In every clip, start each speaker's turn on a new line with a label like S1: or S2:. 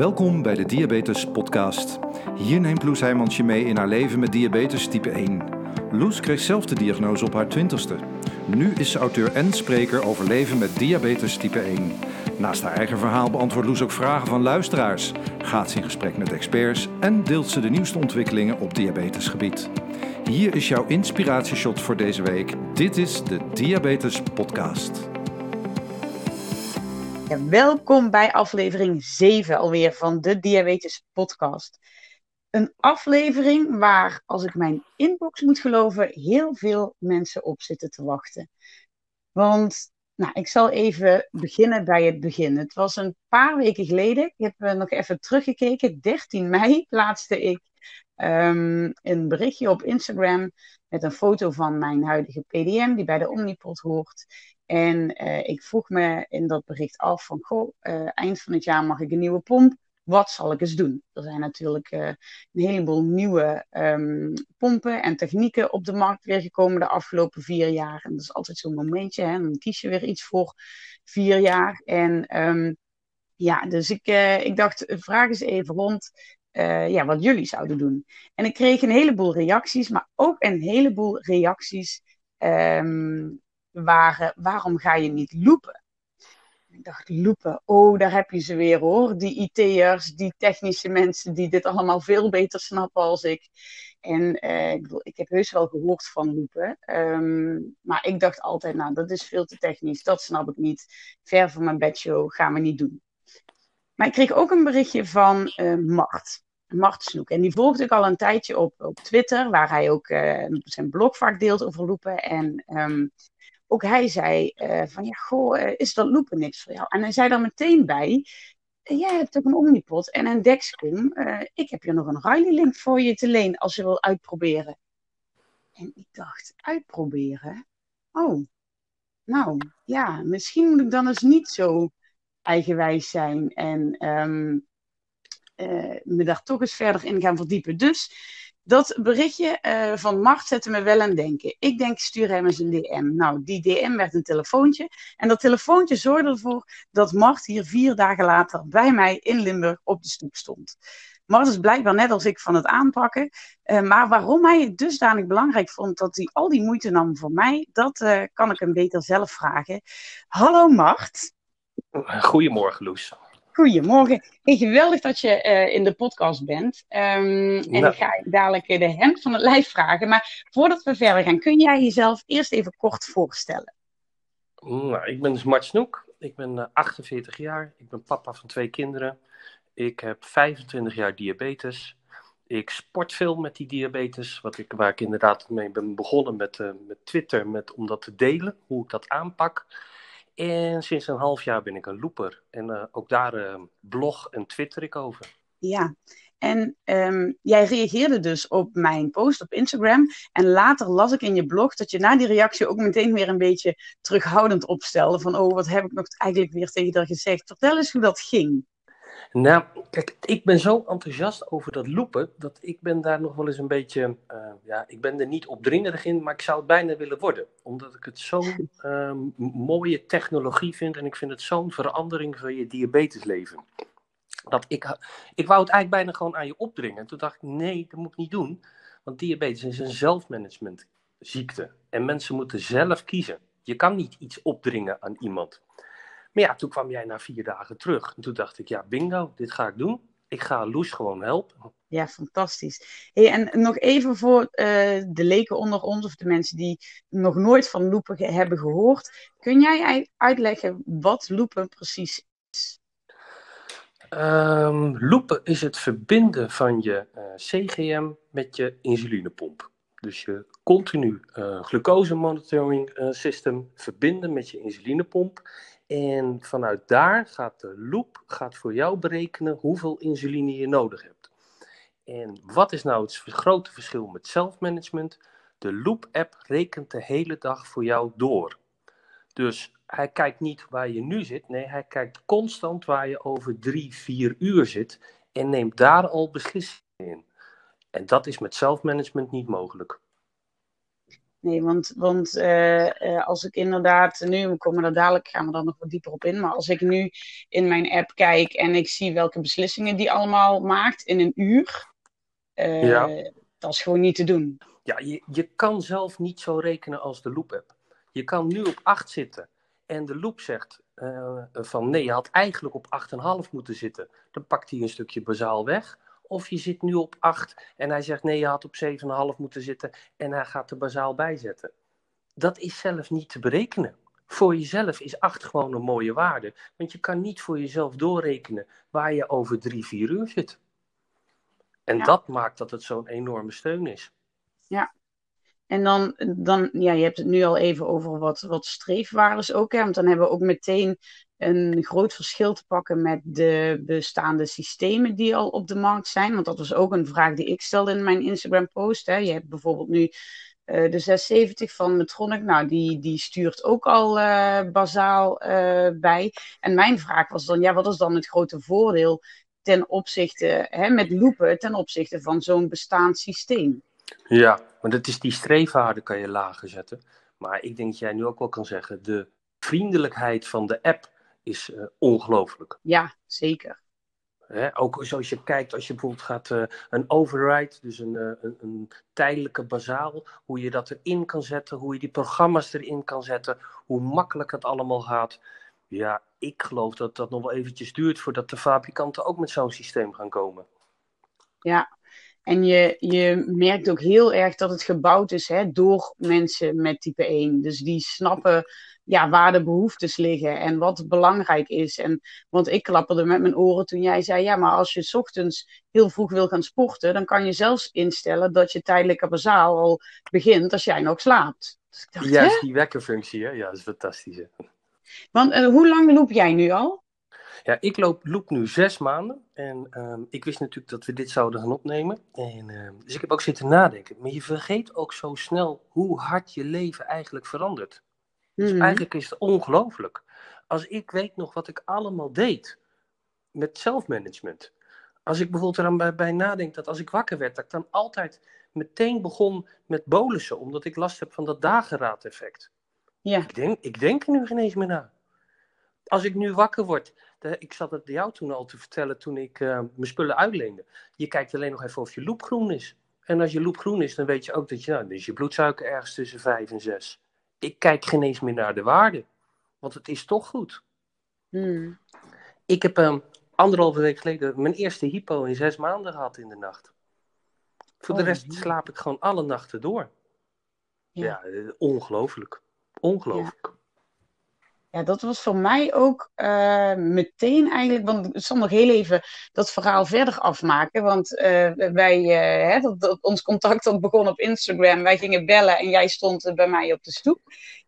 S1: Welkom bij de Diabetes Podcast. Hier neemt Loes Heijmans je mee in haar leven met diabetes type 1. Loes kreeg zelf de diagnose op haar twintigste. Nu is ze auteur en spreker over leven met diabetes type 1. Naast haar eigen verhaal beantwoordt Loes ook vragen van luisteraars, gaat ze in gesprek met experts en deelt ze de nieuwste ontwikkelingen op diabetesgebied. Hier is jouw inspiratieshot voor deze week. Dit is de Diabetes Podcast.
S2: Welkom bij aflevering 7 alweer van de Diabetes Podcast. Een aflevering waar, als ik mijn inbox moet geloven, heel veel mensen op zitten te wachten. Want, nou, ik zal even beginnen bij het begin. Het was een paar weken geleden, ik heb uh, nog even teruggekeken, 13 mei plaatste ik um, een berichtje op Instagram met een foto van mijn huidige PDM, die bij de Omnipot hoort. En uh, ik vroeg me in dat bericht af van, goh, uh, eind van het jaar mag ik een nieuwe pomp. Wat zal ik eens doen? Er zijn natuurlijk uh, een heleboel nieuwe um, pompen en technieken op de markt weer gekomen de afgelopen vier jaar. En dat is altijd zo'n momentje, hè? dan kies je weer iets voor vier jaar. En um, ja, dus ik, ik dacht, vraag eens even rond uh, ja, wat jullie zouden doen. En ik kreeg een heleboel reacties, maar ook een heleboel reacties um, waren: waarom ga je niet loepen? Ik dacht, loepen, oh, daar heb je ze weer hoor. Die IT'ers, die technische mensen die dit allemaal veel beter snappen als ik. En uh, ik, ik heb heus wel gehoord van loepen. Um, maar ik dacht altijd, nou, dat is veel te technisch. Dat snap ik niet. Ver van mijn bedshow, gaan we niet doen. Maar ik kreeg ook een berichtje van uh, Mart. Mart Snoek. En die volgde ik al een tijdje op, op Twitter, waar hij ook uh, zijn blog vaak deelt over loepen. En um, ook hij zei uh, van, ja, goh, is dat loepen niks voor jou? En hij zei daar meteen bij, jij hebt ook een Omnipot en een Dexcom. ik heb hier nog een Riley-link voor je te leen als je wil uitproberen. En ik dacht, uitproberen? Oh, nou, ja, misschien moet ik dan eens niet zo eigenwijs zijn en um, uh, me daar toch eens verder in gaan verdiepen. Dus dat berichtje uh, van Mart zette me wel aan denken. Ik denk, stuur hem eens een DM. Nou, die DM werd een telefoontje. En dat telefoontje zorgde ervoor dat Mart hier vier dagen later bij mij in Limburg op de stoep stond. Mart is blijkbaar net als ik van het aanpakken. Uh, maar waarom hij het dusdanig belangrijk vond dat hij al die moeite nam voor mij, dat kan ik hem beter zelf vragen. Hallo Mart.
S3: Goedemorgen, Loes.
S2: Goedemorgen. Hey, geweldig dat je uh, in de podcast bent. Um, en nou. ik ga dadelijk de hemd van het lijf vragen. Maar voordat we verder gaan, kun jij jezelf eerst even kort voorstellen?
S3: Nou, ik ben dus Mart Snoek. Ik ben uh, 48 jaar. Ik ben papa van twee kinderen. Ik heb 25 jaar diabetes. Ik sport veel met die diabetes, wat ik, waar ik inderdaad mee ben begonnen met, uh, met Twitter, met, om dat te delen, hoe ik dat aanpak. En sinds een half jaar ben ik een looper. En uh, ook daar uh, blog en twitter ik over.
S2: Ja, en um, jij reageerde dus op mijn post op Instagram. En later las ik in je blog dat je na die reactie ook meteen weer een beetje terughoudend opstelde. Van, oh, wat heb ik nog eigenlijk weer tegen haar gezegd? Vertel eens hoe dat ging.
S3: Nou, kijk, ik ben zo enthousiast over dat loopen, dat ik ben daar nog wel eens een beetje, uh, ja, ik ben er niet opdringerig in, maar ik zou het bijna willen worden. Omdat ik het zo'n uh, mooie technologie vind en ik vind het zo'n verandering van je diabetesleven. Dat ik, ik wou het eigenlijk bijna gewoon aan je opdringen. Toen dacht ik, nee, dat moet ik niet doen. Want diabetes is een zelfmanagement ziekte. En mensen moeten zelf kiezen. Je kan niet iets opdringen aan iemand. Maar ja, toen kwam jij na vier dagen terug. En toen dacht ik, ja, bingo, dit ga ik doen. Ik ga Loes gewoon helpen.
S2: Ja, fantastisch. Hey, en nog even voor uh, de leken onder ons, of de mensen die nog nooit van loepen ge hebben gehoord. Kun jij uitleggen wat loepen precies is?
S3: Um, loepen is het verbinden van je uh, CGM met je insulinepomp. Dus je continu uh, glucose monitoring system verbinden met je insulinepomp. En vanuit daar gaat de loop gaat voor jou berekenen hoeveel insuline je nodig hebt. En wat is nou het grote verschil met zelfmanagement? De Loop-app rekent de hele dag voor jou door. Dus hij kijkt niet waar je nu zit, nee, hij kijkt constant waar je over drie, vier uur zit en neemt daar al beslissingen in. En dat is met zelfmanagement niet mogelijk.
S2: Nee, want, want eh, eh, als ik inderdaad, nu we komen er dadelijk, gaan we daar nog wat dieper op in, maar als ik nu in mijn app kijk en ik zie welke beslissingen die allemaal maakt in een uur, uh,
S3: Ja.
S2: dat is gewoon niet te doen.
S3: Ja, je, je kan zelf niet zo rekenen als de loop app. Je kan nu op 8 zitten en de loop zegt eh, van nee, je had eigenlijk op 8,5 moeten zitten. Dan pakt hij een stukje bazaal weg. Of je zit nu op 8 en hij zegt nee, je had op 7,5 moeten zitten en hij gaat de bazaal bijzetten. Dat is zelf niet te berekenen. Voor jezelf is 8 gewoon een mooie waarde. Want je kan niet voor jezelf doorrekenen waar je over 3, 4 uur zit. En
S2: Ja.
S3: dat maakt dat het zo'n enorme steun is.
S2: En dan, dan, ja, je hebt het nu al even over wat, wat streefwaardes ook. Hè? Want dan hebben we ook meteen een groot verschil te pakken met de bestaande systemen die al op de markt zijn. Want dat was ook een vraag die ik stelde in mijn Instagram-post. Je hebt bijvoorbeeld nu eh, de 670 van Medtronic. Nou, die, die stuurt ook al eh, bazaal eh, bij. En mijn vraag was dan, ja, wat is dan het grote voordeel ten opzichte, hè, met loepen, ten opzichte van zo'n bestaand systeem?
S3: Ja, maar dat is die streefwaarde kan je lager zetten. Maar ik denk dat jij nu ook wel kan zeggen, de vriendelijkheid van de app is eh, ongelooflijk.
S2: Ja, zeker.
S3: Hè? Ook zoals je kijkt, als je bijvoorbeeld gaat eh, een override, dus een, eh, een, een tijdelijke bazaal, hoe je dat erin kan zetten, hoe je die programma's erin kan zetten, hoe makkelijk het allemaal gaat. Ja, ik geloof dat dat nog wel eventjes duurt voordat de fabrikanten ook met zo'n systeem gaan komen.
S2: Ja, en je, je merkt ook heel erg dat het gebouwd is hè, door mensen met type 1. Dus die snappen ja, waar de behoeftes liggen en wat belangrijk is. En, want ik klapperde met mijn oren toen jij zei: ja, maar als je 's ochtends heel vroeg wil gaan sporten, dan kan je zelfs instellen dat je tijdelijke bazaal al begint als jij nog slaapt. Dus ik dacht, hè?
S3: Juist die wekkerfunctie, hè? Ja, dat is fantastisch. Hè?
S2: Want eh, hoe lang loop jij nu al?
S3: Ja, ik loop, loop nu zes maanden. En ehm, ik wist natuurlijk dat we dit zouden gaan opnemen. En, ehm, dus ik heb ook zitten nadenken. Maar je vergeet ook zo snel hoe hard je leven eigenlijk verandert. Dus
S2: Mhm.
S3: eigenlijk is het ongelooflijk. Als ik weet nog wat ik allemaal deed met zelfmanagement. Als ik bijvoorbeeld er dan bij, bij nadenk dat als ik wakker werd, dat ik dan altijd meteen begon met bolussen. Omdat ik last heb van dat dageraad-effect.
S2: Ja,
S3: Ik denk, ik denk er nu geen eens meer na. Als ik nu wakker word, de- ik zat het jou toen al te vertellen toen ik eh, mijn spullen uitleende. Je kijkt alleen nog even of je loop groen is. En als je loop groen is, dan weet je ook dat je, nou, dan is je bloedsuiker ergens tussen 5 en 6. Ik kijk geen eens meer naar de waarde, want het is toch goed.
S2: Mhm.
S3: Ik heb um, anderhalve week geleden mijn eerste hypo in zes maanden gehad in de nacht. Voor de
S2: Oh,
S3: rest slaap ik gewoon alle nachten door.
S2: Ja.
S3: Ja, eh, ongelooflijk. Ongelooflijk.
S2: Ja, dat was voor mij ook eh, meteen eigenlijk, want ik zal nog heel even dat verhaal verder afmaken. Want eh, wij, eh, hè, dat, dat- ons contact dat begon op Instagram. Wij gingen bellen en jij stond bij mij op de stoep.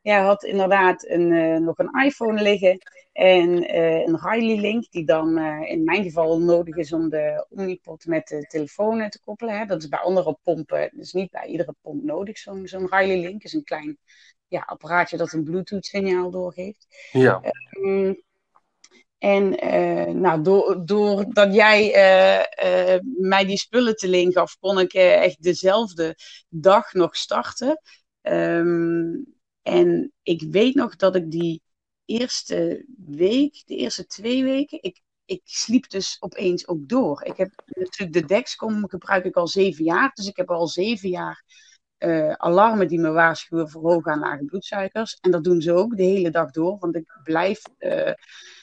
S2: Jij had inderdaad een, nog een iPhone liggen en een Riley Link, die dan in mijn geval nodig is om de Omnipod met de telefoon te koppelen. Hè. Dat is bij andere pompen, dus niet bij iedere pomp nodig, zo'n zo'n Riley Link. is een klein ja, apparaatje dat een Bluetooth-signaal doorgeeft.
S3: Ja.
S2: Mm, En eh, nou, door, doordat jij eh, eh, mij die spullen te leen gaf, kon ik echt dezelfde dag nog starten. Ehm, en ik weet nog dat ik die eerste week, de eerste twee weken, ik, ik sliep dus opeens ook door. Ik heb natuurlijk de Dexcom gebruik ik al zeven jaar, dus ik heb al zeven jaar eh, alarmen die me waarschuwen voor hoge en lage bloedsuikers. En dat doen ze ook de hele dag door, want ik blijf eh,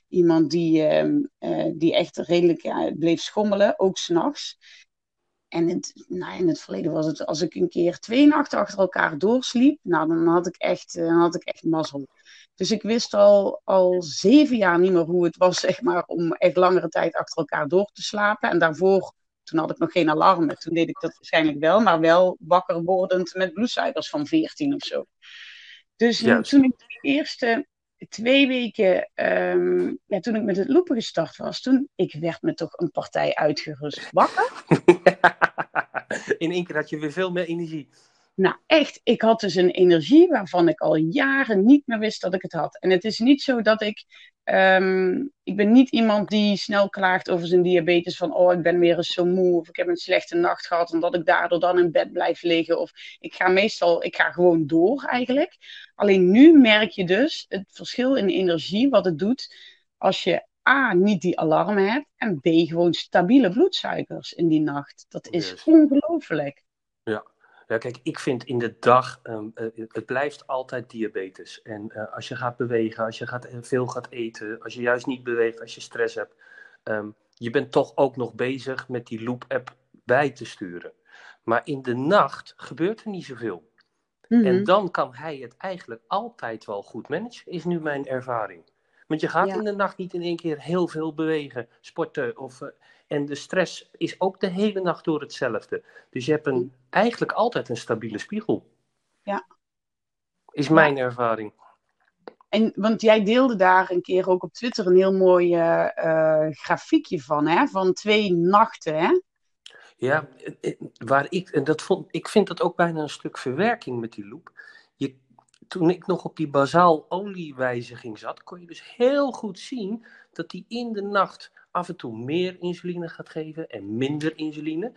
S2: iemand die, ehm, eh, die echt redelijk bleef schommelen, ook s'nachts. En het, nou, in het verleden was het, als ik een keer twee nachten achter elkaar doorsliep, nou, dan had ik echt, dan had ik echt mazzel. Dus ik wist al, al zeven jaar niet meer hoe het was, zeg maar, om echt langere tijd achter elkaar door te slapen. En daarvoor, toen had ik nog geen alarmen. Toen deed ik dat waarschijnlijk wel, maar wel wakker wordend met bloedsuikers van 14 of zo. Dus
S3: Juist.
S2: toen ik de eerste twee weken, ehm, ja, toen ik met het lopen gestart was, toen, ik werd me toch een partij uitgerust wakker.
S3: In één keer had je weer veel meer energie.
S2: Nou, echt, ik had dus een energie waarvan ik al jaren niet meer wist dat ik het had. En het is niet zo dat ik ehm, ik ben niet iemand die snel klaagt over zijn diabetes. Van, oh, ik ben weer eens zo moe. Of ik heb een slechte nacht gehad, omdat ik daardoor dan in bed blijf liggen. Of ik ga meestal, ik ga gewoon door eigenlijk. Alleen nu merk je dus het verschil in energie, wat het doet als je A, niet die alarmen hebt. En B, gewoon stabiele bloedsuikers in die nacht. Dat is ongelooflijk.
S3: Ja. Ja, kijk, ik vind in de dag, ehm, eh, het blijft altijd diabetes. En eh, als je gaat bewegen, als je gaat, eh, veel gaat eten, als je juist niet beweegt, als je stress hebt, ehm, je bent toch ook nog bezig met die Loop-app bij te sturen. Maar in de nacht gebeurt er niet zoveel.
S2: Mhm.
S3: En dan kan hij het eigenlijk altijd wel goed managen, is nu mijn ervaring. Want je gaat
S2: Ja.
S3: in de nacht niet in één keer heel veel bewegen, sporten. Of, en de stress is ook de hele nacht door hetzelfde. Dus je hebt een, eigenlijk altijd een stabiele spiegel.
S2: Ja.
S3: Is mijn ervaring.
S2: En, want jij deelde daar een keer ook op Twitter een heel mooi eh, eh, grafiekje van, hè? Van twee nachten, hè?
S3: Ja, waar ik, en dat vond, ik vind dat ook bijna een stuk verwerking met die loop. Je, toen ik nog op die bazaal oliewijziging zat, kon je dus heel goed zien dat die in de nacht af en toe meer insuline gaat geven en minder insuline.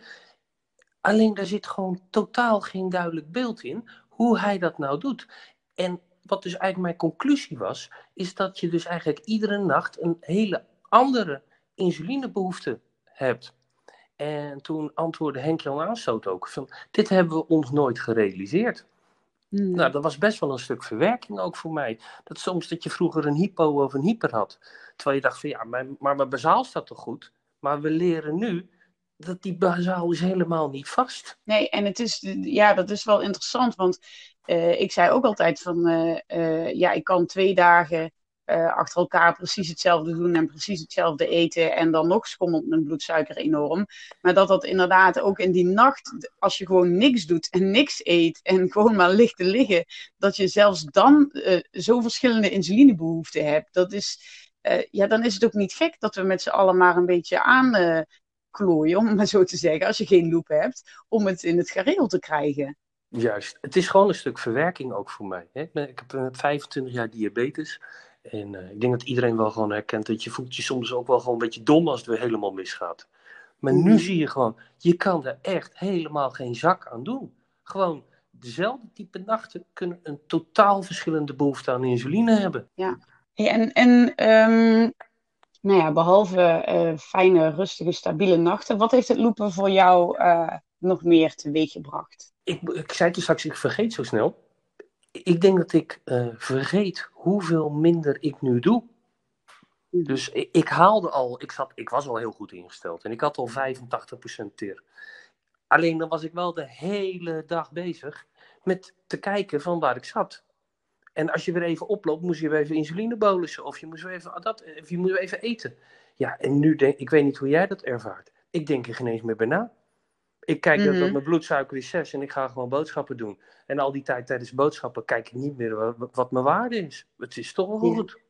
S3: Alleen daar zit gewoon totaal geen duidelijk beeld in hoe hij dat nou doet. En wat dus eigenlijk mijn conclusie was, is dat je dus eigenlijk iedere nacht een hele andere insulinebehoefte hebt. En toen antwoordde Henk-Jan Aanstoot ook van, dit hebben we ons nooit gerealiseerd.
S2: Hmm.
S3: Nou, dat was best wel een stuk verwerking ook voor mij. Dat soms dat je vroeger een hypo of een hyper had. Terwijl je dacht van, ja, mijn, maar mijn bazaal staat toch goed? Maar we leren nu dat die bazaal is helemaal niet vast.
S2: Nee, en het is, ja, dat is wel interessant, want eh, ik zei ook altijd van, eh, eh, ja, ik kan twee dagen eh, achter elkaar precies hetzelfde doen en precies hetzelfde eten en dan nog schommelt mijn bloedsuiker enorm. Maar dat dat inderdaad ook in die nacht, als je gewoon niks doet en niks eet en gewoon maar ligt te liggen, dat je zelfs dan eh, zo verschillende insulinebehoeften hebt. Dat is, eh, ja, dan is het ook niet gek dat we met z'n allen maar een beetje aan eh, klooien, om maar zo te zeggen, als je geen loop hebt, om het in het gareel te krijgen.
S3: Juist. Het is gewoon een stuk verwerking ook voor mij. Hè? Ik, heb eh, 25 jaar diabetes. En eh, ik denk dat iedereen wel gewoon herkent dat je voelt je soms ook wel gewoon een beetje dom als het weer helemaal misgaat. Maar nu zie je gewoon, je kan er echt helemaal geen zak aan doen. Gewoon dezelfde type nachten kunnen een totaal verschillende behoefte aan insuline hebben.
S2: Hey, en en ehm, nou ja, behalve eh, fijne, rustige, stabiele nachten, wat heeft het lopen voor jou eh, nog meer teweeggebracht?
S3: Ik, ik zei toen straks, ik vergeet zo snel. Ik denk dat ik eh, vergeet hoeveel minder ik nu doe. Dus ik, ik haalde al, ik, zat, ik was al heel goed ingesteld en ik had al 85% teer. Alleen dan was ik wel de hele dag bezig met te kijken van waar ik zat. En als je weer even oploopt, moest je weer even insuline bolussen of je moest weer even, dat, of je moest weer even eten. Ja, en nu denk ik, weet niet hoe jij dat ervaart. Ik denk er geen eens meer bij na. Ik kijk dat
S2: Mhm.
S3: mijn bloedsuiker is 6 en ik ga gewoon boodschappen doen. En al die tijd tijdens boodschappen kijk ik niet meer wat, wat mijn waarde is. Het is toch wel
S2: Ja.
S3: goed.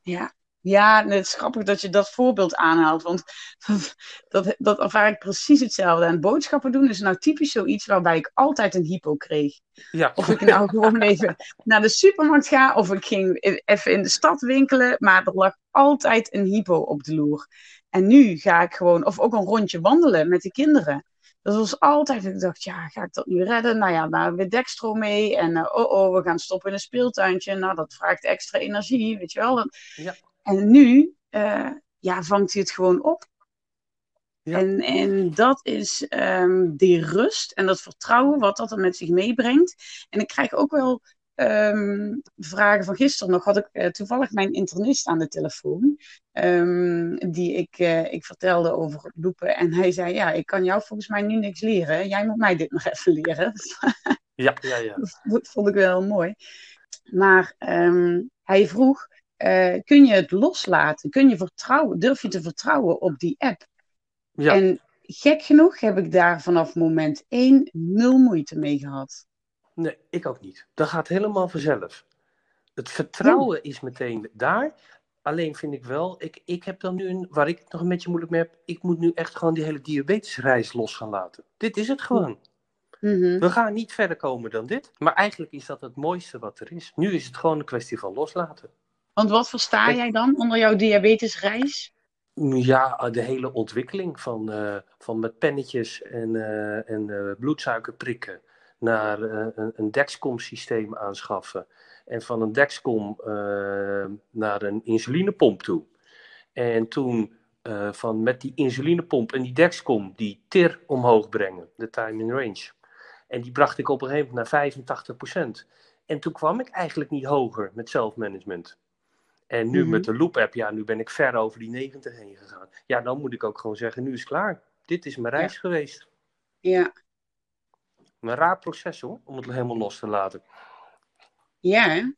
S2: Ja, ja, het is grappig dat je dat voorbeeld aanhaalt, want dat, dat ervaar ik precies hetzelfde. En boodschappen doen is nou typisch zoiets waarbij ik altijd een hypo kreeg.
S3: Ja.
S2: Of ik nou gewoon even naar de supermarkt ga, of ik ging even in de stad winkelen, maar er lag altijd een hypo op de loer. En nu ga ik gewoon, of ook een rondje wandelen met de kinderen. Dat was altijd, ik dacht, ja, ga ik dat nu redden? Nou ja, daar weer dekstro mee. En eh, oh oh, we gaan stoppen in een speeltuintje. Nou, dat vraagt extra energie, weet je wel. Dat-
S3: Ja.
S2: En nu, eh, ja, vangt hij het gewoon op.
S3: Ja.
S2: En, en dat is ehm, die rust en dat vertrouwen wat dat er met zich meebrengt. En ik krijg ook wel ehm, vragen van gisteren nog. Had ik eh, toevallig mijn internist aan de telefoon. ehm, die ik, eh, ik vertelde over loepen. En hij zei: Ja, ik kan jou volgens mij nu niks leren. Jij moet mij dit nog even leren.
S3: Ja, ja, ja.
S2: Dat vond ik wel mooi. Maar ehm, hij vroeg: eh, Kun je het loslaten? Kun je vertrouwen? Durf je te vertrouwen op die app?
S3: ja.
S2: En gek genoeg heb ik daar vanaf moment één nul moeite mee gehad.
S3: Nee, ik ook niet. Dat gaat helemaal vanzelf. Het vertrouwen is meteen daar. Alleen vind ik wel, ik, ik heb dan nu, een, waar ik het nog een beetje moeilijk mee heb, ik moet nu echt gewoon die hele diabetesreis los gaan laten. Dit is het gewoon.
S2: Mhm.
S3: We gaan niet verder komen dan dit. Maar eigenlijk is dat het mooiste wat er is. Nu is het gewoon een kwestie van loslaten.
S2: Want wat versta jij dan onder jouw diabetesreis?
S3: Ja, de hele ontwikkeling van, uh, van met pennetjes en, uh, en uh, bloedsuiker prikken naar een, een Dexcom-systeem aanschaffen. En van een Dexcom naar een insulinepomp toe. En toen van met die insulinepomp en die Dexcom die TIR omhoog brengen, de time in range. En die bracht ik op een gegeven moment naar 85%. En toen kwam ik eigenlijk niet hoger met zelfmanagement. En nu met mhm. de Loop-app, ja, nu ben ik ver over die 90 heen gegaan. Ja, dan moet ik ook gewoon zeggen, nu is het klaar. Dit is mijn reis geweest.
S2: Ja.
S3: Een raar proces hoor, om het helemaal los te laten.
S2: Ja?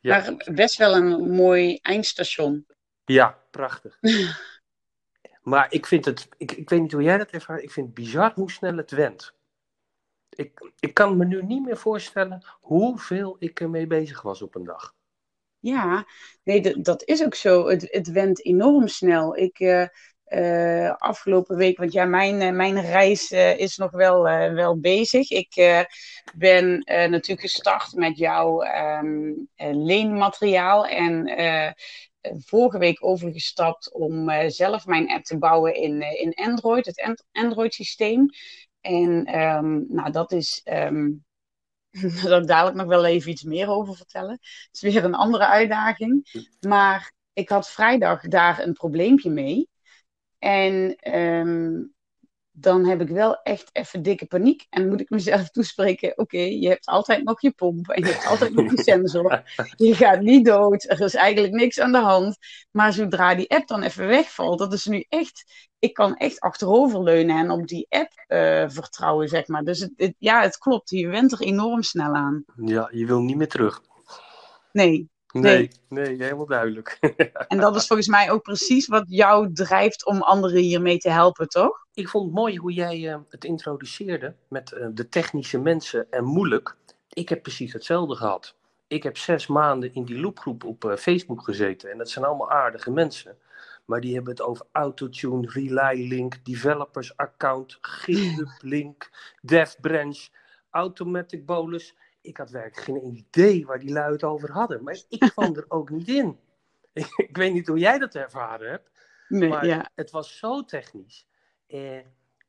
S2: Ja. Maar best wel een mooi eindstation.
S3: Ja, prachtig. maar ik vind het, ik, ik weet niet hoe jij dat ervaart, ik vind het bizar hoe snel het went. Ik, ik kan me nu niet meer voorstellen hoeveel ik ermee bezig was op een dag.
S2: Ja, nee, dat is ook zo. Het, het went enorm snel. Ik, uh, afgelopen week, want ja, mijn, uh, mijn reis is nog wel, wel bezig. Ik ben natuurlijk gestart met jouw um, leenmateriaal en vorige week overgestapt om zelf mijn app te bouwen in, in Android, het Android-systeem. En um, nou, dat is um, daar zal ik dadelijk nog wel even iets meer over vertellen. Het is weer een andere uitdaging. Maar ik had vrijdag daar een probleempje mee. En um, dan heb ik wel echt even dikke paniek. En moet ik mezelf toespreken: oké, je hebt altijd nog je pomp en je hebt altijd nog je sensor. Je gaat niet dood, er is eigenlijk niks aan de hand. Maar zodra die app dan even wegvalt, dat is nu echt. Ik kan echt achteroverleunen en op die app uh, vertrouwen, zeg maar. Dus het, het, ja, het klopt. Je went er enorm snel aan.
S3: Ja, je wil niet meer terug.
S2: Nee,
S3: Nee, nee, helemaal duidelijk.
S2: en dat is volgens mij ook precies wat jou drijft om anderen hiermee te helpen, toch?
S3: Ik vond het mooi hoe jij uh, het introduceerde met uh, de technische mensen en moeilijk. Ik heb precies hetzelfde gehad. Ik heb zes maanden in die loopgroep op uh, Facebook gezeten. En dat zijn allemaal aardige mensen. Maar die hebben het over Autotune, Relay Link, Developers Account, GitHub Link, Dev Branch, Automatic Bolus ik had werkelijk geen idee waar die lui het over hadden. Maar ik kwam er ook niet in. ik weet niet hoe jij dat ervaren hebt. Nee, maar ja. het was zo technisch. Eh,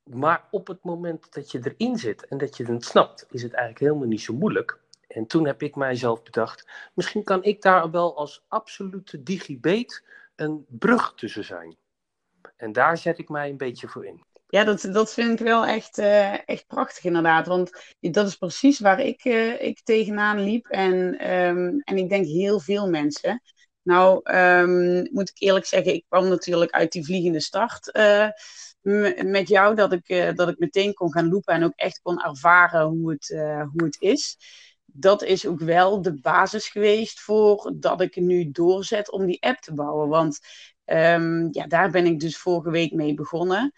S3: maar op het moment dat je erin zit en dat je het snapt, is het eigenlijk helemaal niet zo moeilijk. En toen heb ik mijzelf bedacht, misschien kan ik daar wel als absolute digibate een brug tussen zijn. En daar zet ik mij een beetje voor in.
S2: Ja, dat, dat vind ik wel echt, uh, echt prachtig inderdaad. Want dat is precies waar ik, uh, ik tegenaan liep. En, um, en ik denk heel veel mensen. Nou, um, moet ik eerlijk zeggen, ik kwam natuurlijk uit die vliegende start uh, met jou. Dat ik, dat ik meteen kon gaan lopen en ook echt kon ervaren hoe het, hoe het is. Dat is ook wel de basis geweest voor dat ik nu doorzet om die app te bouwen. Want um, ja, daar ben ik dus vorige week mee begonnen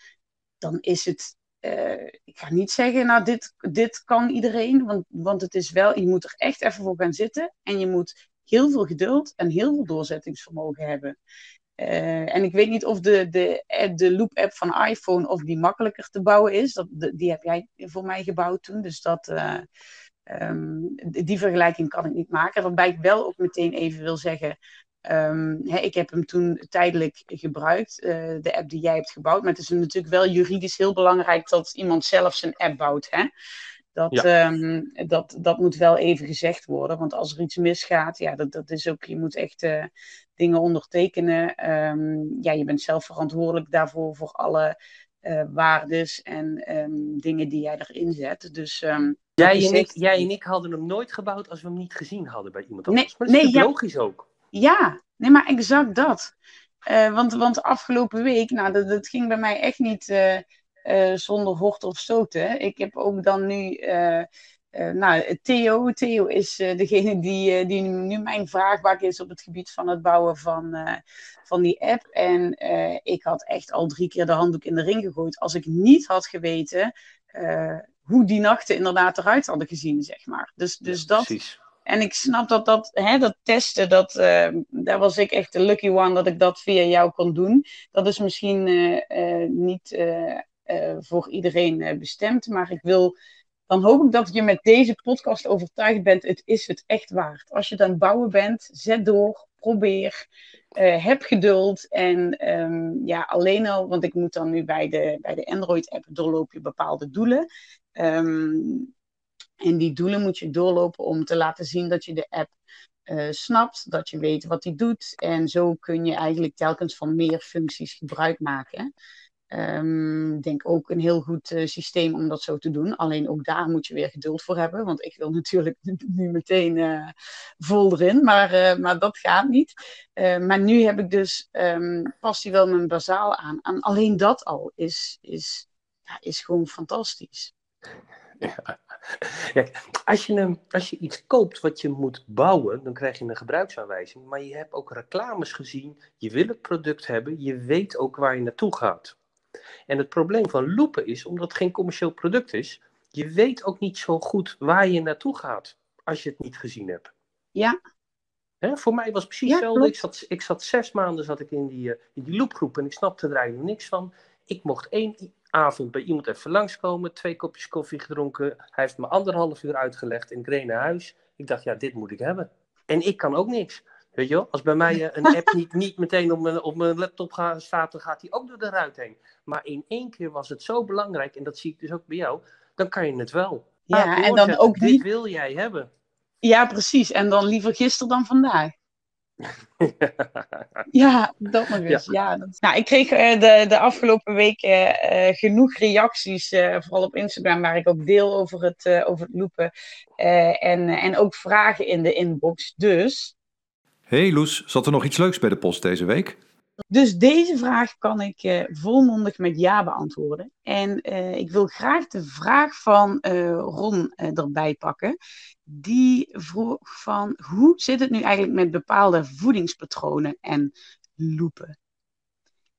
S2: dan is het. Uh, ik ga niet zeggen, nou, dit, dit kan iedereen. Want, want het is wel, je moet er echt even voor gaan zitten. En je moet heel veel geduld en heel veel doorzettingsvermogen hebben. Uh, en ik weet niet of de, de, de Loop-app van iPhone of die makkelijker te bouwen is. Dat, die heb jij voor mij gebouwd toen. Dus dat, um, die vergelijking kan ik niet maken. Waarbij ik wel ook meteen even wil zeggen. Um, ik heb hem toen tijdelijk gebruikt, uh, de app die jij hebt gebouwd. Maar het is natuurlijk wel juridisch heel belangrijk dat iemand zelf zijn app bouwt. Hè? Dat, ja. um, dat, dat moet wel even gezegd worden. Want als er iets misgaat, ja, dat, dat is ook, je moet echt uh, dingen ondertekenen. Um, ja, je bent zelf verantwoordelijk daarvoor voor alle uh, waardes en dingen die jij erin zet. Dus,
S3: jij, en ik, jij en ik hadden hem nooit gebouwd als we hem niet gezien hadden bij iemand anders. Nee, maar dat is nee, ja, logisch ook.
S2: Ja, nee, maar exact dat. Uh, want, want afgelopen week, nou, dat, dat ging bij mij echt niet uh, uh, zonder hort of stoten. Ik heb ook dan nu, nou, Theo. Theo is degene die, die nu mijn vraagbak is op het gebied van het bouwen van, van die app. En ik had echt al drie keer de handdoek in de ring gegooid. Als ik niet had geweten hoe die nachten inderdaad eruit hadden gezien, zeg maar. Dus, dus dat. Precies en ik snap dat dat, hè, dat testen, dat, uh, daar was ik echt de lucky one dat ik dat via jou kon doen. Dat is misschien uh, uh, niet voor iedereen bestemd, maar ik wil, dan hoop ik dat je met deze podcast overtuigd bent, het is het echt waard. Als je dan bouwen bent, zet door, probeer. Heb geduld en ehm, ja, alleen al, want ik moet dan nu bij de, bij de Android-app doorloop je bepaalde doelen. Ehm, en die doelen moet je doorlopen om te laten zien dat je de app uh, snapt, dat je weet wat die doet. En zo kun je eigenlijk telkens van meer functies gebruik maken. Ik denk ook een heel goed uh, systeem om dat zo te doen. Alleen ook daar moet je weer geduld voor hebben. Want ik wil natuurlijk nu meteen uh, vol erin. Maar, maar dat gaat niet. maar nu heb ik dus, um, past hij wel mijn bazaal aan. En alleen dat al is, is, ja, is gewoon fantastisch.
S3: Ja. Als je, als je iets koopt wat je moet bouwen, dan krijg je een gebruiksaanwijzing. Maar je hebt ook reclames gezien. Je wil het product hebben. Je weet ook waar je naartoe gaat. En het probleem van loepen is, omdat het geen commercieel product is, je weet ook niet zo goed waar je naartoe gaat als je het niet gezien hebt.
S2: Ja.
S3: Hè, voor mij was het precies hetzelfde. Ja, ik, zat, ik zat zes maanden zat ik in die, uh, in die loopgroep en ik snapte er eigenlijk niks van. Ik mocht één avond bij iemand even langskomen, twee kopjes koffie gedronken. Hij heeft me anderhalf uur uitgelegd en ik reed naar huis. Ik dacht, ja, dit moet ik hebben. En ik kan ook niks. Weet je wel? Als bij mij eh, een app niet, niet meteen op mijn, op mijn laptop gaat, staat, dan gaat die ook door de ruit heen. Maar in één keer was het zo belangrijk, en dat zie ik dus ook bij jou, dan kan je het wel.
S2: Ja, en dan ook
S3: Dit wil jij hebben.
S2: Ja, precies. En dan liever gisteren dan vandaag. Ja, dat nog eens. Ja. ja dat... Nou, ik kreeg uh, de, de afgelopen weken uh, genoeg reacties, uh, vooral op Instagram, waar ik ook deel over het, over het loepen. en, en ook vragen in de inbox. Dus
S1: Hey Loes, zat er nog iets leuks bij de post deze week?
S2: Dus deze vraag kan ik uh, volmondig met ja beantwoorden. En uh, ik wil graag de vraag van uh, Ron erbij pakken. Die vroeg van hoe zit het nu eigenlijk met bepaalde voedingspatronen en loepen?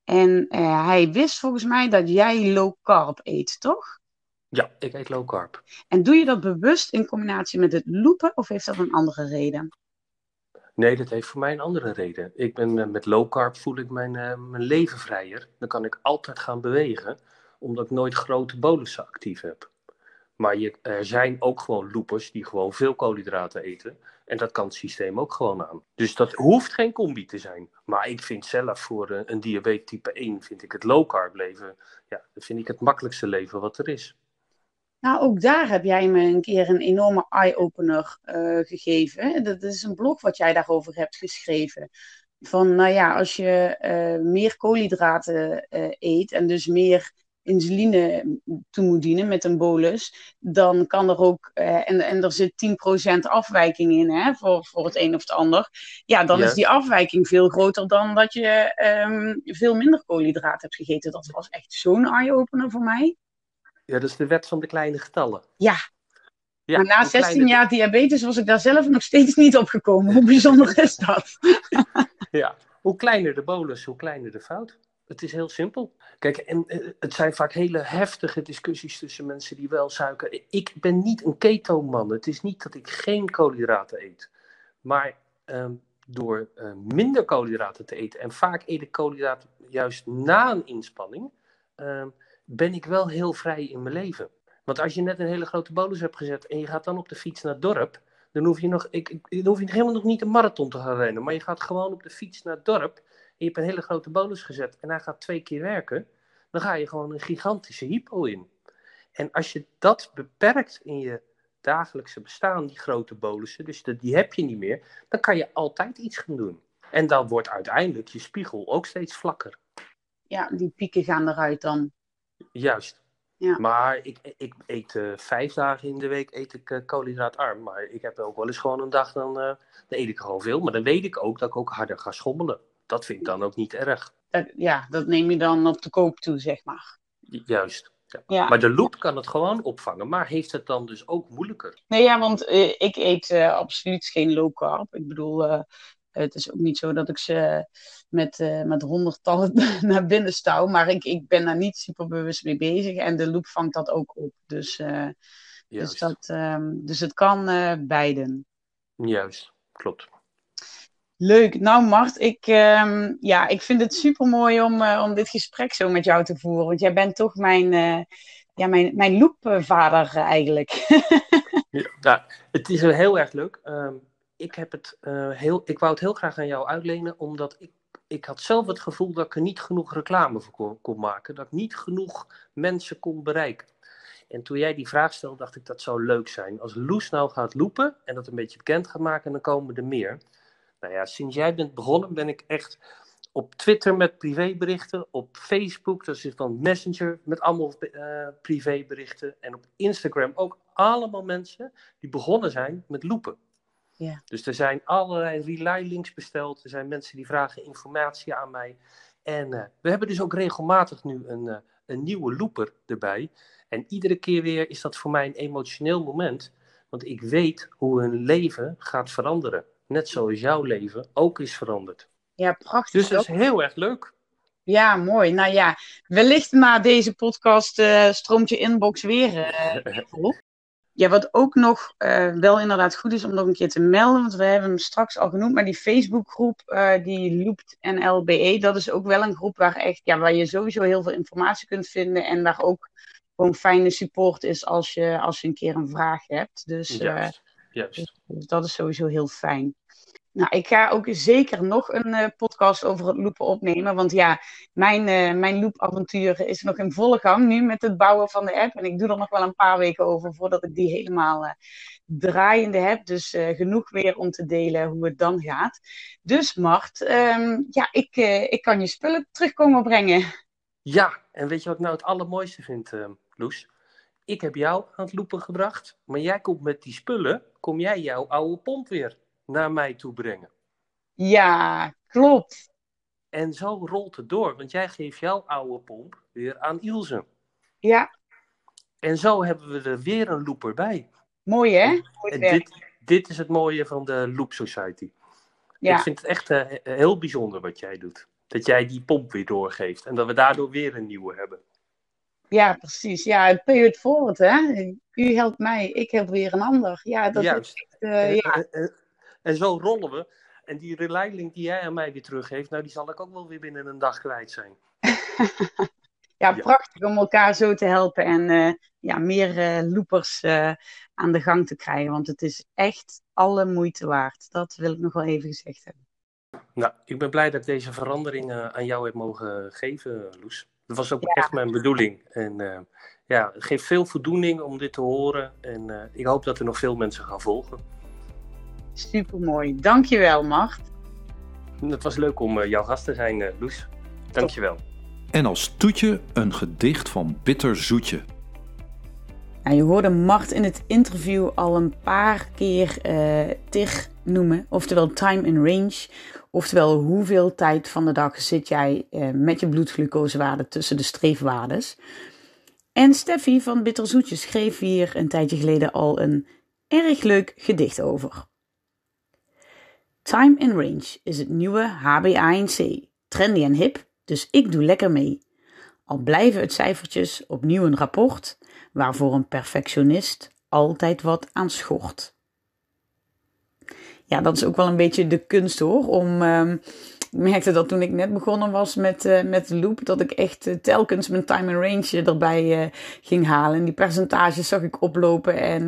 S2: En hij wist volgens mij dat jij low carb eet, toch?
S3: Ja, ik eet low carb.
S2: En doe je dat bewust in combinatie met het loepen of heeft dat een andere reden?
S3: Nee, dat heeft voor mij een andere reden. Ik ben, eh, met low carb voel ik mijn, uh, mijn leven vrijer. Dan kan ik altijd gaan bewegen, omdat ik nooit grote bolussen actief heb. Maar je, er zijn ook gewoon loopers die gewoon veel koolhydraten eten. En dat kan het systeem ook gewoon aan. Dus dat hoeft geen combi te zijn. Maar ik vind zelf voor een, een diabetes type 1, vind ik het low carb leven, ja, dat vind ik het makkelijkste leven wat er is.
S2: Nou, ook daar heb jij me een keer een enorme eye-opener uh, gegeven. Dat is een blog wat jij daarover hebt geschreven. Van, nou ja, als je uh, meer koolhydraten eet en dus meer insuline toe moet dienen met een bolus, dan kan er ook, en, en er zit 10% afwijking in hè, voor, voor het een of het ander. Ja, dan is die afwijking veel groter dan dat je um, veel minder koolhydraten hebt gegeten. Dat was echt zo'n eye-opener voor mij.
S3: Ja, dat is de wet van de kleine getallen.
S2: Ja. ja maar na 16 jaar diabetes was ik daar zelf nog steeds niet op gekomen. Hoe bijzonder is dat?
S3: ja, hoe kleiner de bolus, hoe kleiner de fout. Het is heel simpel. Kijk, en eh, het zijn vaak hele heftige discussies tussen mensen die wel suiker. Ik ben niet een keto-man. Het is niet dat ik geen koolhydraten eet. Maar ehm, door uh, minder koolhydraten te eten, en vaak eet ik koolhydraten juist na een inspanning, um, ben ik wel heel vrij in mijn leven. Want als je net een hele grote bolus hebt gezet en je gaat dan op de fiets naar dorp, dan hoef je, nog, ik, dan hoef je helemaal nog niet een marathon te gaan rennen. Maar je gaat gewoon op de fiets naar dorp je hebt een hele grote bolus gezet en hij gaat twee keer werken, dan ga je gewoon een gigantische hypo in. En als je dat beperkt in je dagelijkse bestaan, die grote bolussen, dus die heb je niet meer, dan kan je altijd iets gaan doen. En dan wordt uiteindelijk je spiegel ook steeds vlakker.
S2: Ja, die pieken gaan eruit dan.
S3: Juist. Ja. Maar ik, ik eet uh, vijf dagen in de week eet ik uh, koolhydraatarm. Maar ik heb ook wel eens gewoon een dag, dan, uh, dan eet ik gewoon veel. Maar dan weet ik ook dat ik ook harder ga schommelen. Dat vind ik dan ook niet erg.
S2: ja, dat neem je dan op de koop toe, zeg maar.
S3: Juist. Ja. Ja. Maar de loop kan het gewoon opvangen, maar heeft het dan dus ook moeilijker?
S2: Nee, ja, want ik eet absoluut geen low carb. Ik bedoel, het is ook niet zo dat ik ze met, met honderdtallen naar binnen stouw. Maar ik, ik ben daar niet super bewust mee bezig. En de loop vangt dat ook op. Dus, dus, dat, um, dus het kan beiden.
S3: Juist, klopt.
S2: Leuk. Nou, Mart, ik, um, ja, ik vind het super mooi om, om dit gesprek zo met jou te voeren. Want jij bent toch mijn, ja, mijn, mijn loopvader eigenlijk.
S3: ja, het is heel erg leuk. Um, ik, heb het, uh, heel, ik wou het heel graag aan jou uitlenen, omdat ik, ik had zelf het gevoel dat ik er niet genoeg reclame voor kon, kon maken. Dat ik niet genoeg mensen kon bereiken. En toen jij die vraag stelde, dacht ik dat zou leuk zijn. Als Loes nou gaat loepen en dat een beetje bekend gaat maken, dan komen er meer. Nou ja, sinds jij bent begonnen ben ik echt op Twitter met privéberichten, op Facebook, dat is van Messenger met allemaal uh, privéberichten en op Instagram ook allemaal mensen die begonnen zijn met loepen. Ja. Dus er zijn allerlei relay links besteld, er zijn mensen die vragen informatie aan mij. En uh, we hebben dus ook regelmatig nu een, uh, een nieuwe looper erbij. En iedere keer weer is dat voor mij een emotioneel moment, want ik weet hoe hun leven gaat veranderen. Net zoals jouw leven ook is veranderd.
S2: Ja, prachtig.
S3: Dus dat is heel erg leuk.
S2: Ja, mooi. Nou ja, wellicht na deze podcast uh, stroomt je inbox weer uh, op. Ja, wat ook nog uh, wel inderdaad goed is om nog een keer te melden, want we hebben hem straks al genoemd, maar die Facebookgroep, die Loopt NLBE, dat is ook wel een groep waar, echt, ja, waar je sowieso heel veel informatie kunt vinden en waar ook gewoon fijne support is als je, als je een keer een vraag hebt. Dus,
S3: juist, juist.
S2: dus dat is sowieso heel fijn. Nou, ik ga ook zeker nog een uh, podcast over het loopen opnemen. Want ja, mijn, uh, mijn loopavontuur is nog in volle gang nu met het bouwen van de app. En ik doe er nog wel een paar weken over voordat ik die helemaal uh, draaiende heb. Dus genoeg weer om te delen hoe het dan gaat. Dus Mart, um, ja, ik, ik kan je spullen terugkomen brengen.
S3: Ja, en weet je wat ik nou het allermooiste vind, Loes? Ik heb jou aan het lopen gebracht, maar jij komt met die spullen, kom jij jouw oude pomp weer naar mij toe brengen.
S2: Ja, klopt.
S3: En zo rolt het door, want jij geeft jouw oude pomp weer aan Ilse.
S2: Ja.
S3: En zo hebben we er weer een looper bij.
S2: Mooi hè?
S3: en dit, dit is het mooie van de Loop Society. Ja. Ik vind het echt uh, heel bijzonder wat jij doet. Dat jij die pomp weer doorgeeft en dat we daardoor weer een nieuwe hebben.
S2: Ja, precies. Ja, pay it forward, hè? U helpt mij, ik help weer een ander. Ja, dat
S3: Juist.
S2: is echt, uh, ja.
S3: En zo rollen we. En die relay die jij aan mij weer teruggeeft, nou die zal ik ook wel weer binnen een dag kwijt zijn.
S2: ja, prachtig om elkaar zo te helpen en uh, ja, meer uh, loopers aan de gang te krijgen. Want het is echt alle moeite waard. Dat wil ik nog wel even gezegd hebben.
S3: Nou, ik ben blij dat ik deze verandering aan jou heb mogen geven, Loes. Dat was ook echt mijn bedoeling. En ja, het geeft veel voldoening om dit te horen. En ik hoop dat er nog veel mensen gaan volgen.
S2: Super mooi. Dankjewel, Mart.
S3: Het was leuk om uh, jouw gast te zijn, uh, Loes. Dankjewel.
S1: En als toetje een gedicht van Bitter Zoetje.
S2: Nou, je hoorde Mart in het interview al een paar keer uh, noemen, oftewel time in range. Oftewel, hoeveel tijd van de dag zit jij uh, met je bloedglucosewaarde tussen de streefwaardes? En Steffi van Bitter Zoetje schreef hier een tijdje geleden al een erg leuk gedicht over. Time in Range is het nieuwe HbA1c. Trendy en hip, dus ik doe lekker mee. Al blijven het cijfertjes opnieuw een rapport, waarvoor een perfectionist altijd wat aan schort. Ja, dat is ook wel een beetje de kunst hoor, om ik merkte dat toen ik net begonnen was met, uh, met de loop, dat ik echt uh, telkens mijn time and range erbij uh, ging halen. En die percentages zag ik oplopen en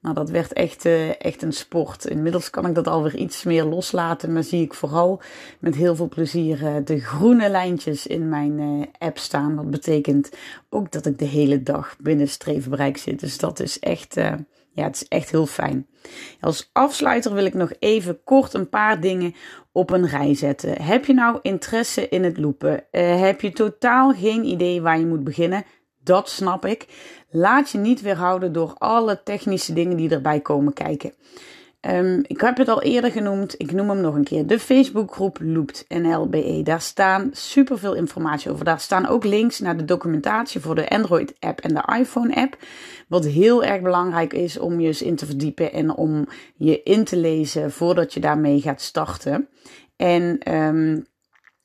S2: nou, dat werd echt, echt een sport. Inmiddels kan ik dat alweer iets meer loslaten, maar zie ik vooral met heel veel plezier de groene lijntjes in mijn app staan. Dat betekent ook dat ik de hele dag binnen streefbereik zit. Dus dat is echt ja, het is echt heel fijn. Als afsluiter wil ik nog even kort een paar dingen op een rij zetten. Heb je nou interesse in het lopen? Uh, heb je totaal geen idee waar je moet beginnen? Dat snap ik. Laat je niet weerhouden door alle technische dingen die erbij komen kijken. Um, ik heb het al eerder genoemd, ik noem hem nog een keer. De Facebookgroep Loopt NLBE. Daar staan superveel informatie over. Daar staan ook links naar de documentatie voor de Android-app en de iPhone-app. Wat heel erg belangrijk is om je eens in te verdiepen en om je in te lezen voordat je daarmee gaat starten. En um,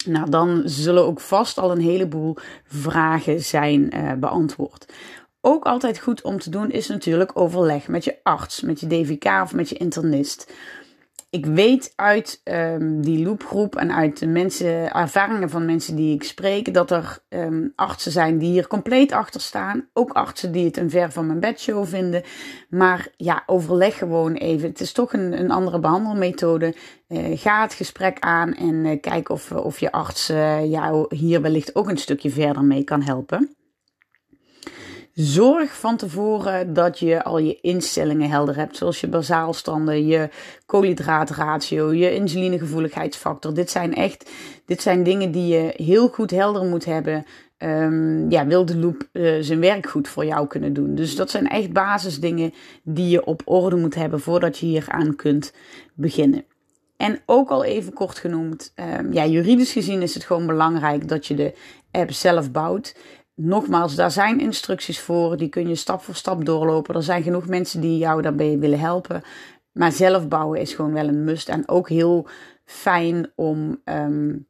S2: nou, dan zullen ook vast al een heleboel vragen zijn uh, beantwoord. Ook altijd goed om te doen is natuurlijk overleg met je arts, met je DVK of met je internist. ik weet uit um, die loopgroep en uit de mensen, ervaringen van mensen die ik spreek, dat er um, artsen zijn die hier compleet achter staan. Ook artsen die het een ver van mijn bedshow vinden. Maar ja, overleg gewoon even. Het is toch een, een andere behandelmethode. Uh, ga het gesprek aan en uh, kijk of, of je arts uh, jou hier wellicht ook een stukje verder mee kan helpen. Zorg van tevoren dat je al je instellingen helder hebt, zoals je basaalstanden, je koolhydraatratio, je insulinegevoeligheidsfactor. Dit zijn echt, dit zijn dingen die je heel goed helder moet hebben. Um, ja, wil de loop uh, zijn werk goed voor jou kunnen doen. Dus dat zijn echt basisdingen die je op orde moet hebben voordat je hier aan kunt beginnen. En ook al even kort genoemd, um, ja, juridisch gezien is het gewoon belangrijk dat je de app zelf bouwt nogmaals, daar zijn instructies voor. Die kun je stap voor stap doorlopen. Er zijn genoeg mensen die jou daarbij willen helpen. Maar zelf bouwen is gewoon wel een must. En ook heel fijn om um,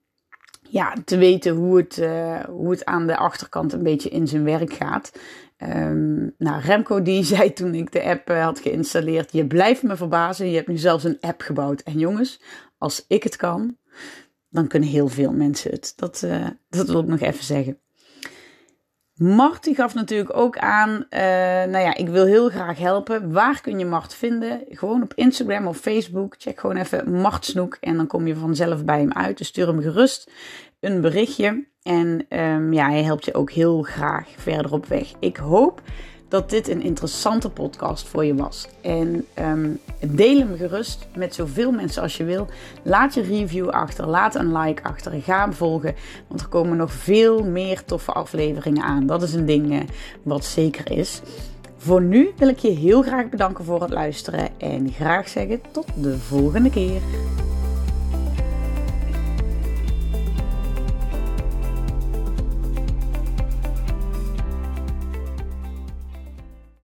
S2: ja, te weten hoe het, uh, hoe het aan de achterkant een beetje in zijn werk gaat. Um, nou, Remco die zei toen ik de app uh, had geïnstalleerd: Je blijft me verbazen. Je hebt nu zelfs een app gebouwd. En jongens, als ik het kan, dan kunnen heel veel mensen het. Dat, uh, dat wil ik nog even zeggen. Mart gaf natuurlijk ook aan, uh, nou ja, ik wil heel graag helpen. Waar kun je Mart vinden? Gewoon op Instagram of Facebook. Check gewoon even Mart Snoek en dan kom je vanzelf bij hem uit. Dus stuur hem gerust een berichtje. En um, ja, hij helpt je ook heel graag verder op weg. Ik hoop dat dit een interessante podcast voor je was. En um, deel hem gerust met zoveel mensen als je wil. Laat je review achter, laat een like achter ga hem volgen. Want er komen nog veel meer toffe afleveringen aan. Dat is een ding uh, wat zeker is. Voor nu wil ik je heel graag bedanken voor het luisteren en graag zeggen tot de volgende keer.